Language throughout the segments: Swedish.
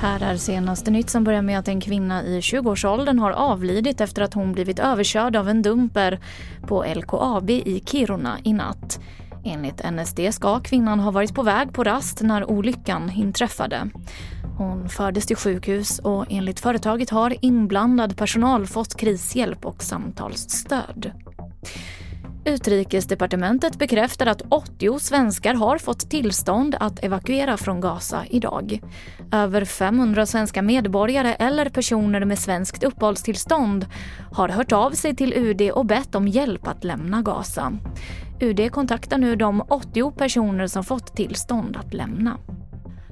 Här är senaste nytt som börjar med att en kvinna i 20-årsåldern har avlidit efter att hon blivit överkörd av en dumper på LKAB i Kiruna i natt. Enligt NSD ska kvinnan ha varit på väg på rast när olyckan inträffade. Hon fördes till sjukhus och enligt företaget har inblandad personal fått krishjälp och samtalsstöd. Utrikesdepartementet bekräftar att 80 svenskar har fått tillstånd att evakuera från Gaza idag. Över 500 svenska medborgare eller personer med svenskt uppehållstillstånd har hört av sig till UD och bett om hjälp att lämna Gaza. UD kontaktar nu de 80 personer som fått tillstånd att lämna.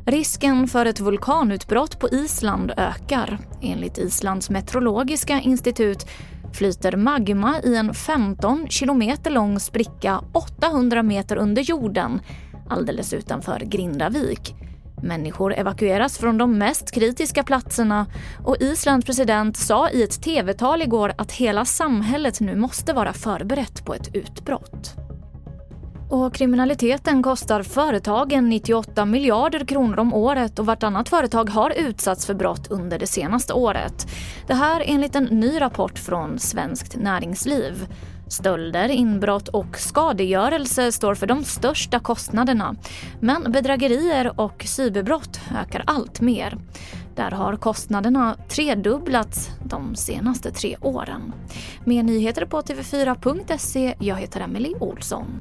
Risken för ett vulkanutbrott på Island ökar. Enligt Islands meteorologiska institut flyter magma i en 15 kilometer lång spricka 800 meter under jorden alldeles utanför Grindavik. Människor evakueras från de mest kritiska platserna och Islands president sa i ett tv-tal igår att hela samhället nu måste vara förberett på ett utbrott. Och kriminaliteten kostar företagen 98 miljarder kronor om året och vartannat företag har utsatts för brott under det senaste året. Det här enligt en ny rapport från Svenskt Näringsliv. Stölder, inbrott och skadegörelse står för de största kostnaderna. Men bedrägerier och cyberbrott ökar allt mer. Där har kostnaderna tredubblats de senaste tre åren. Mer nyheter på tv4.se. Jag heter Emily Olsson.